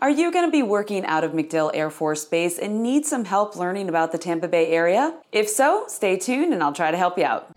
Are you going to be working out of MacDill Air Force Base and need some help learning about the Tampa Bay area? If so, stay tuned and I'll try to help you out.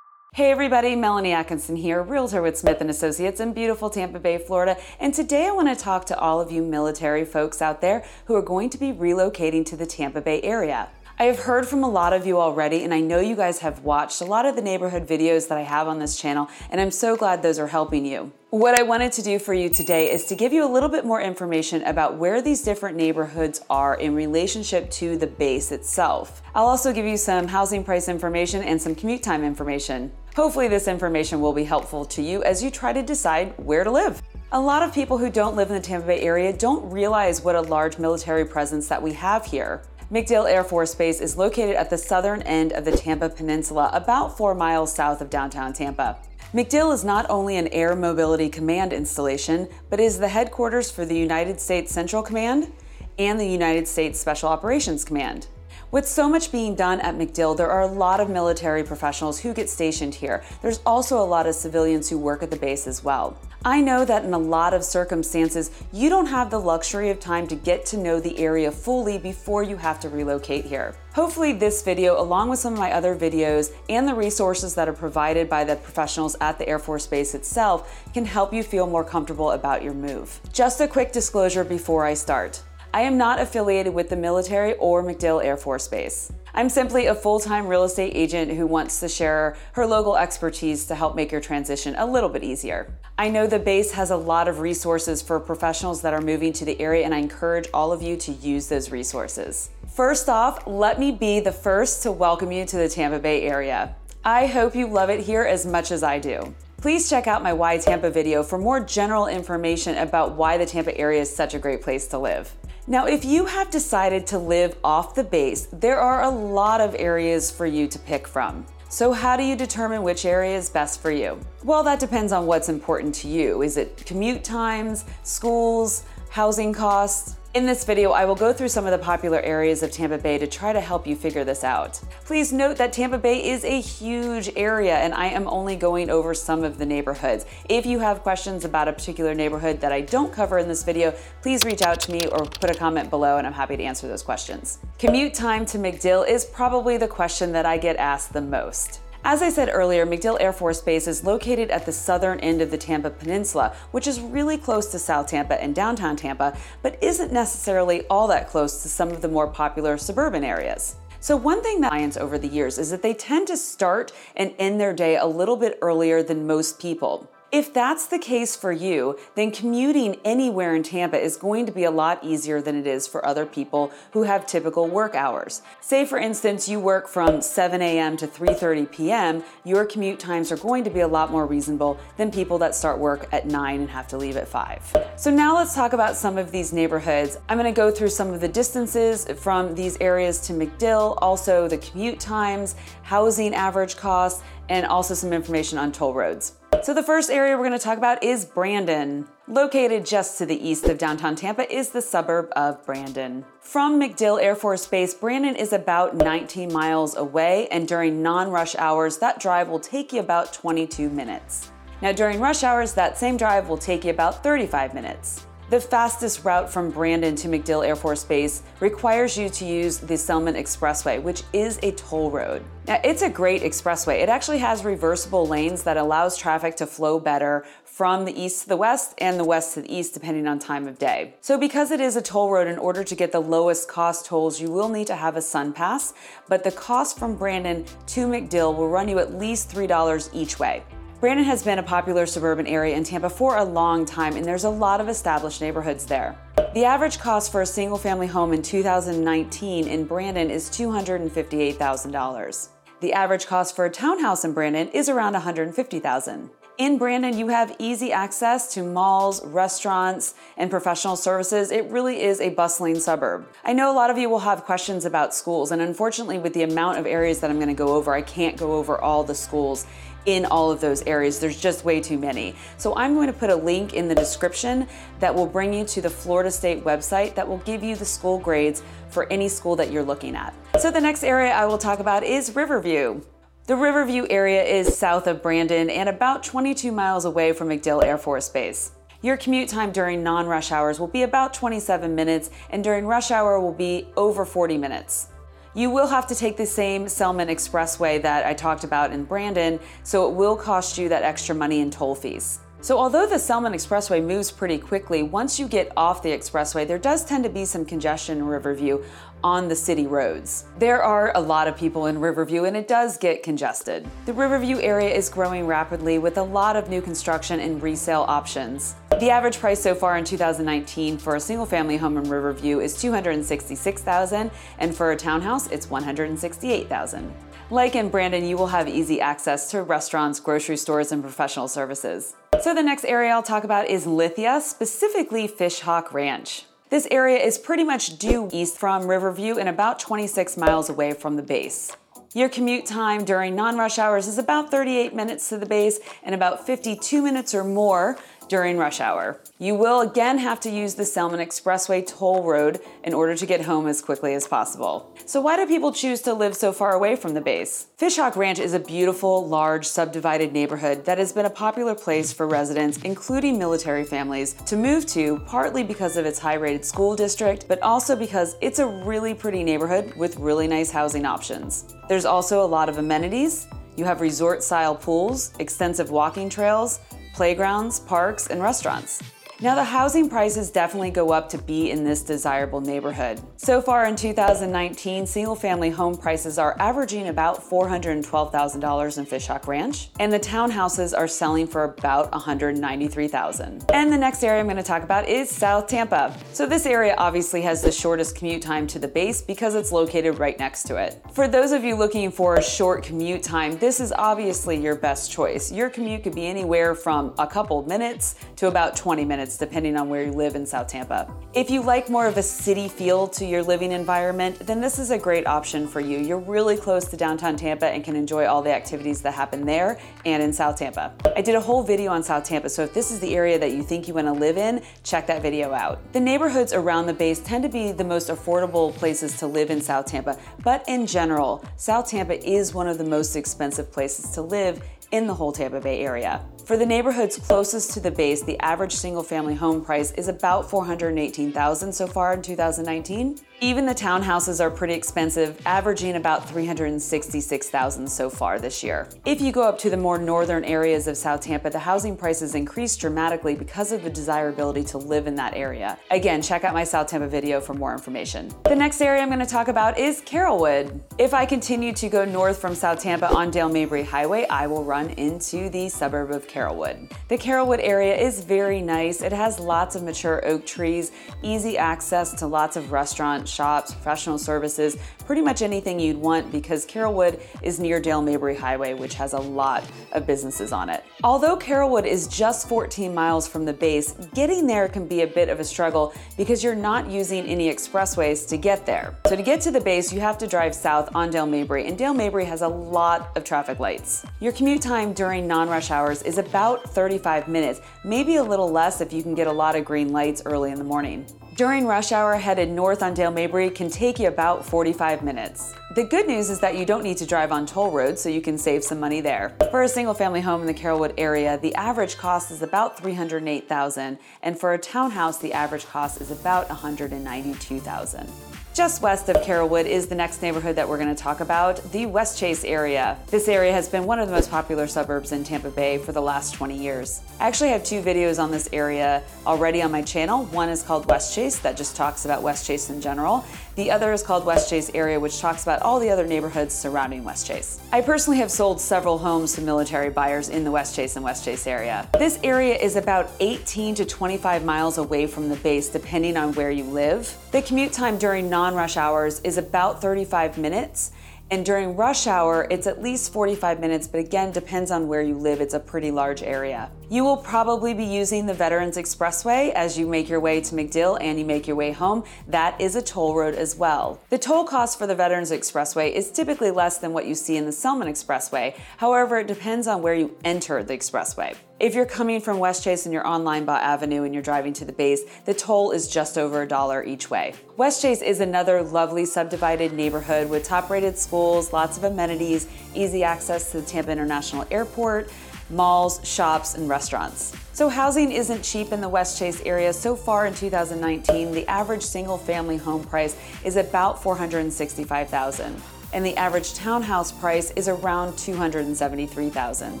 Hey everybody, Melanie Atkinson here, realtor with Smith & Associates in beautiful Tampa Bay, Florida. And today I want to talk to all of you military folks out there who are going to be relocating to the Tampa Bay area. I have heard from a lot of you already, and I know you guys have watched a lot of the neighborhood videos that I have on this channel, and I'm so glad those are helping you. What I wanted to do for you today is to give you a little bit more information about where these different neighborhoods are in relationship to the base itself. I'll also give you some housing price information and some commute time information. Hopefully, this information will be helpful to you as you try to decide where to live. A lot of people who don't live in the Tampa Bay area don't realize what a large military presence that we have here. MacDill Air Force Base is located at the southern end of the Tampa Peninsula, about four miles south of downtown Tampa. MacDill is not only an air mobility command installation, but is the headquarters for the United States Central Command and the United States Special Operations Command. With so much being done at MacDill, there are a lot of military professionals who get stationed here. There's also a lot of civilians who work at the base as well. I know that in a lot of circumstances, you don't have the luxury of time to get to know the area fully before you have to relocate here. Hopefully this video, along with some of my other videos and the resources that are provided by the professionals at the Air Force Base itself, can help you feel more comfortable about your move. Just a quick disclosure before I start. I am not affiliated with the military or MacDill Air Force Base. I'm simply a full time real estate agent who wants to share her local expertise to help make your transition a little bit easier. I know the base has a lot of resources for professionals that are moving to the area, and I encourage all of you to use those resources. First off, let me be the first to welcome you to the Tampa Bay area. I hope you love it here as much as I do. Please check out my Why Tampa video for more general information about why the Tampa area is such a great place to live. Now, if you have decided to live off the base, there are a lot of areas for you to pick from. So, how do you determine which area is best for you? Well, that depends on what's important to you. Is it commute times, schools, housing costs? In this video, I will go through some of the popular areas of Tampa Bay to try to help you figure this out. Please note that Tampa Bay is a huge area and I am only going over some of the neighborhoods. If you have questions about a particular neighborhood that I don't cover in this video, please reach out to me or put a comment below and I'm happy to answer those questions. Commute time to MacDill is probably the question that I get asked the most. As I said earlier, MacDill Air Force Base is located at the southern end of the Tampa Peninsula, which is really close to South Tampa and downtown Tampa, but isn't necessarily all that close to some of the more popular suburban areas. So one thing that clients over the years is that they tend to start and end their day a little bit earlier than most people. If that's the case for you, then commuting anywhere in Tampa is going to be a lot easier than it is for other people who have typical work hours. Say for instance you work from 7 a.m. to 3:30 p.m., your commute times are going to be a lot more reasonable than people that start work at 9 and have to leave at 5. So now let's talk about some of these neighborhoods. I'm going to go through some of the distances from these areas to MacDill, also the commute times, housing average costs, and also some information on toll roads. So the first area we're going to talk about is Brandon. Located just to the east of downtown Tampa is the suburb of Brandon. From MacDill Air Force Base, Brandon is about 19 miles away, and during non rush hours, that drive will take you about 22 minutes. Now, during rush hours, that same drive will take you about 35 minutes. The fastest route from Brandon to MacDill Air Force Base requires you to use the Selmon Expressway, which is a toll road. Now, it's a great expressway. It actually has reversible lanes that allows traffic to flow better from the east to the west and the west to the east, depending on time of day. So, because it is a toll road, in order to get the lowest cost tolls, you will need to have a Sun Pass, but the cost from Brandon to MacDill will run you at least $3 each way. Brandon has been a popular suburban area in Tampa for a long time, and there's a lot of established neighborhoods there. The average cost for a single family home in 2019 in Brandon is $258,000. The average cost for a townhouse in Brandon is around $150,000. In Brandon, you have easy access to malls, restaurants, and professional services. It really is a bustling suburb. I know a lot of you will have questions about schools, and unfortunately, with the amount of areas that I'm going to go over, I can't go over all the schools in all of those areas. There's just way too many. So I'm going to put a link in the description that will bring you to the Florida State website that will give you the school grades for any school that you're looking at. So the next area I will talk about is Riverview. The Riverview area is south of Brandon and about 22 miles away from MacDill Air Force Base. Your commute time during non rush hours will be about 27 minutes, and during rush hour will be over 40 minutes. You will have to take the same Selmon Expressway that I talked about in Brandon, so it will cost you that extra money in toll fees. So, although the Selmon Expressway moves pretty quickly, once you get off the expressway, there does tend to be some congestion in Riverview on the city roads. There are a lot of people in Riverview and it does get congested. The Riverview area is growing rapidly with a lot of new construction and resale options. The average price so far in 2019 for a single family home in Riverview is 266,000 and for a townhouse it's 168,000. Like in Brandon, you will have easy access to restaurants, grocery stores, and professional services. So the next area I'll talk about is Lithia, specifically Fishhawk Ranch. This area is pretty much due east from Riverview and about 26 miles away from the base. Your commute time during non rush hours is about 38 minutes to the base and about 52 minutes or more during rush hour. You will again have to use the Selmon Expressway toll road in order to get home as quickly as possible. So, why do people choose to live so far away from the base? Fishhawk Ranch is a beautiful, large, subdivided neighborhood that has been a popular place for residents, including military families, to move to, partly because of its high rated school district, but also because it's a really pretty neighborhood with really nice housing options. There's also a lot of amenities. You have resort style pools, extensive walking trails, playgrounds, parks, and restaurants. Now, the housing prices definitely go up to be in this desirable neighborhood. So far in 2019, single family home prices are averaging about $412,000 in Fishhawk Ranch, and the townhouses are selling for about $193,000. And the next area I'm going to talk about is South Tampa. So, this area obviously has the shortest commute time to the base because it's located right next to it. For those of you looking for a short commute time, this is obviously your best choice. Your commute could be anywhere from a couple minutes to about 20 minutes minutes, depending on where you live in South Tampa. If you like more of a city feel to your living environment, then this is a great option for you. You're really close to downtown Tampa and can enjoy all the activities that happen there and in South Tampa. I did a whole video on South Tampa, so if this is the area that you think you want to live in, check that video out. The neighborhoods around the base tend to be the most affordable places to live in South Tampa, but in general, South Tampa is one of the most expensive places to live in the whole Tampa Bay area. For the neighborhoods closest to the base, the average single family home price is about 418,000 so far in 2019. Even the townhouses are pretty expensive, averaging about 366,000 so far this year. If you go up to the more northern areas of South Tampa, the housing prices increase dramatically because of the desirability to live in that area. Again, check out my South Tampa video for more information. The next area I'm going to talk about is Carrollwood. If I continue to go north from South Tampa on Dale Mabry Highway, I will run into the suburb of Carrollwood. The Carrollwood area is very nice. It has lots of mature oak trees, easy access to lots of restaurants shops, professional services, pretty much anything you'd want because Carrollwood is near Dale Mabry Highway, which has a lot of businesses on it. Although Carrollwood is just 14 miles from the base, getting there can be a bit of a struggle because you're not using any expressways to get there. So to get to the base, you have to drive south on Dale Mabry, and Dale Mabry has a lot of traffic lights. Your commute time during non-rush hours is about 35 minutes, maybe a little less if you can get a lot of green lights early in the morning during rush hour headed north on Dale Mabry can take you about 45 minutes. The good news is that you don't need to drive on toll roads, so you can save some money there. For a single family home in the Carrollwood area, the average cost is about 308,000, and for a townhouse, the average cost is about 192,000. Just west of Carrollwood is the next neighborhood that we're going to talk about, the West Chase area. This area has been one of the most popular suburbs in Tampa Bay for the last 20 years. I actually have two videos on this area already on my channel. One is called West Chase that just talks about West Chase in general. The other is called West Chase area, which talks about all the other neighborhoods surrounding West Chase. I personally have sold several homes to military buyers in the West Chase and West Chase area. This area is about 18 to 25 miles away from the base, depending on where you live. The commute time during non rush hours is about 35 minutes. And during rush hour, it's at least 45 minutes, but again, depends on where you live. It's a pretty large area. You will probably be using the Veterans Expressway as you make your way to MacDill and you make your way home. That is a toll road as well. The toll cost for the Veterans Expressway is typically less than what you see in the Selmon Expressway. However, it depends on where you enter the expressway. If you're coming from West Chase and you're on Linebaugh Avenue and you're driving to the base, the toll is just over a dollar each way. West Chase is another lovely subdivided neighborhood with top rated schools, lots of amenities, easy access to the Tampa International Airport, malls, shops, and restaurants. So housing isn't cheap in the West Chase area. So far in 2019, the average single family home price is about 465,000 and the average townhouse price is around 273,000.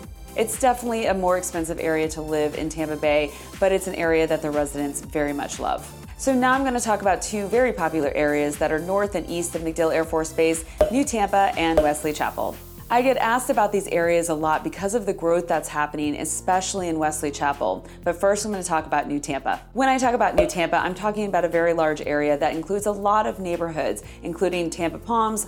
It's definitely a more expensive area to live in Tampa Bay, but it's an area that the residents very much love. So now I'm going to talk about two very popular areas that are north and east of MacDill Air Force Base, New Tampa and Wesley Chapel. I get asked about these areas a lot because of the growth that's happening, especially in Wesley Chapel. But first, I'm going to talk about New Tampa. When I talk about New Tampa, I'm talking about a very large area that includes a lot of neighborhoods, including Tampa Palms,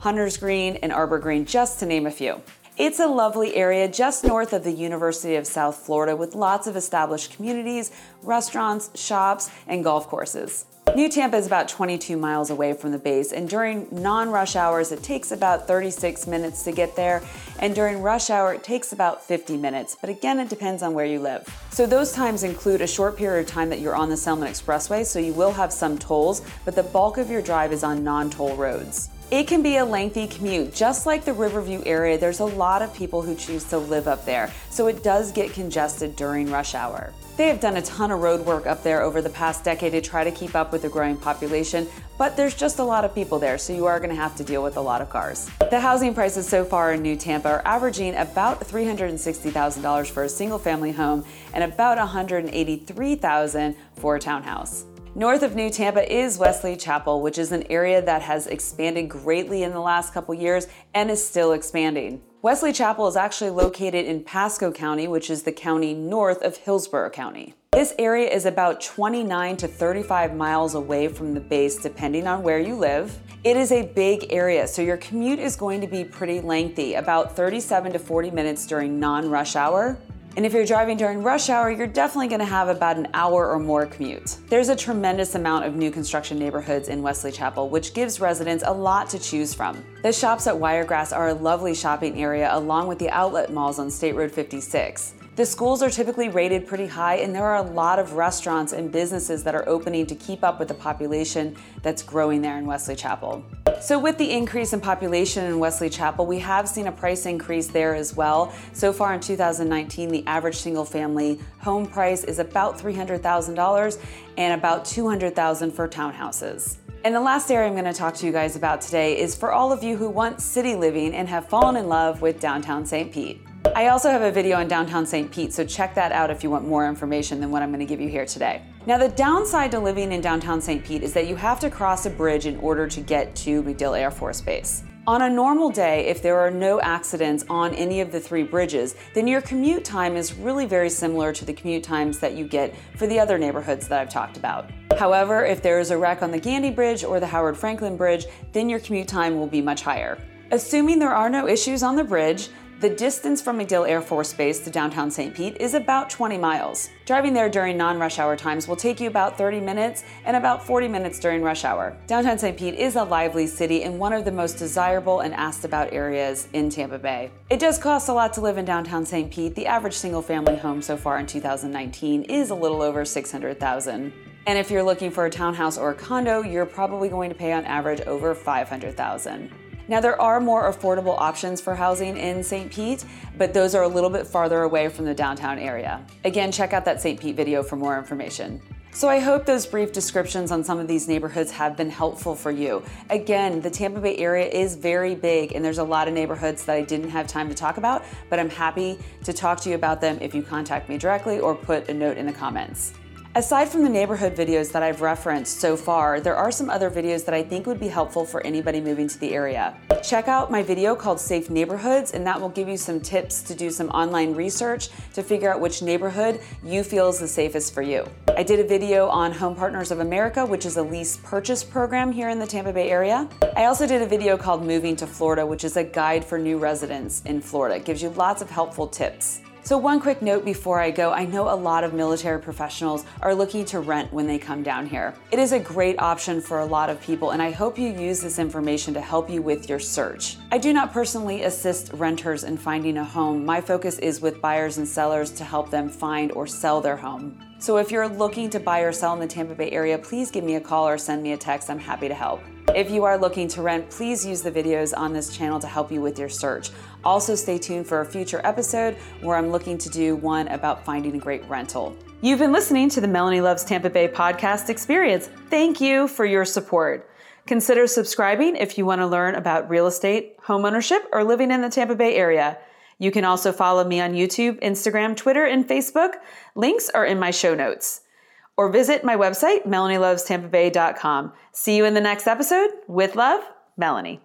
Hunters Green, and Arbor Green, just to name a few. It's a lovely area just north of the University of South Florida with lots of established communities, restaurants, shops, and golf courses. New Tampa is about 22 miles away from the base, and during non rush hours, it takes about 36 minutes to get there, and during rush hour, it takes about 50 minutes. But again, it depends on where you live. So, those times include a short period of time that you're on the Selmon Expressway, so you will have some tolls, but the bulk of your drive is on non toll roads. It can be a lengthy commute. Just like the Riverview area, there's a lot of people who choose to live up there, so it does get congested during rush hour. They have done a ton of road work up there over the past decade to try to keep up with the growing population, but there's just a lot of people there, so you are going to have to deal with a lot of cars. The housing prices so far in New Tampa are averaging about $360,000 for a single family home and about $183,000 for a townhouse. North of New Tampa is Wesley Chapel, which is an area that has expanded greatly in the last couple years and is still expanding. Wesley Chapel is actually located in Pasco County, which is the county north of Hillsborough County. This area is about 29 to 35 miles away from the base, depending on where you live. It is a big area, so your commute is going to be pretty lengthy, about 37 to 40 minutes during non rush hour. And if you're driving during rush hour, you're definitely to have about an hour or more commute. There's a tremendous amount of new construction neighborhoods in Wesley Chapel, which gives residents a lot to choose from. The shops at Wiregrass are a lovely shopping area along with the outlet malls on State Road 56. The schools are typically rated pretty high, and there are a lot of restaurants and businesses that are opening to keep up with the population that's growing there in Wesley Chapel. So, with the increase in population in Wesley Chapel, we have seen a price increase there as well. So far in 2019, the average single family home price is about $300,000 and about 200,000 for townhouses. And the last area I'm going to talk to you guys about today is for all of you who want city living and have fallen in love with downtown St. Pete. I also have a video on downtown St. Pete, so check that out if you want more information than what I'm going to give you here today. Now, the downside to living in downtown St. Pete is that you have to cross a bridge in order to get to MacDill Air Force Base. On a normal day, if there are no accidents on any of the three bridges, then your commute time is really very similar to the commute times that you get for the other neighborhoods that I've talked about. However, if there is a wreck on the Gandy Bridge or the Howard Frankland Bridge, then your commute time will be much higher. Assuming there are no issues on the bridge, the distance from MacDill Air Force Base to downtown St. Pete is about 20 miles. Driving there during non rush hour times will take you about 30 minutes and about 40 minutes during rush hour. Downtown St. Pete is a lively city and one of the most desirable and asked about areas in Tampa Bay. It does cost a lot to live in downtown St. Pete. The average single family home so far in 2019 is a little over 600,000. And if you're looking for a townhouse or a condo, you're probably going to pay on average over 500,000. Now, there are more affordable options for housing in St. Pete, but those are a little bit farther away from the downtown area. Again, check out that St. Pete video for more information. So I hope those brief descriptions on some of these neighborhoods have been helpful for you. Again, the Tampa Bay area is very big and there's a lot of neighborhoods that I didn't have time to talk about, but I'm happy to talk to you about them if you contact me directly or put a note in the comments. Aside from the neighborhood videos that I've referenced so far, there are some other videos that I think would be helpful for anybody moving to the area. Check out my video called Safe Neighborhoods, and that will give you some tips to do some online research to figure out which neighborhood you feel is the safest for you. I did a video on Home Partners of America, which is a lease purchase program here in the Tampa Bay area. I also did a video called Moving to Florida, which is a guide for new residents in Florida. It gives you lots of helpful tips. So, one quick note before I go I know a lot of military professionals are looking to rent when they come down here. It is a great option for a lot of people, and I hope you use this information to help you with your search. I do not personally assist renters in finding a home. My focus is with buyers and sellers to help them find or sell their home. So, if you're looking to buy or sell in the Tampa Bay area, please give me a call or send me a text. I'm happy to help. If you are looking to rent, please use the videos on this channel to help you with your search. Also, stay tuned for a future episode where I'm looking to do one about finding a great rental. You've been listening to the Melanie Loves Tampa Bay podcast experience. Thank you for your support. Consider subscribing if you want to learn about real estate, homeownership, or living in the Tampa Bay area. You can also follow me on YouTube, Instagram, Twitter, and Facebook. Links are in my show notes or visit my website, melanielovestampabay.com. See you in the next episode. With love, Melanie.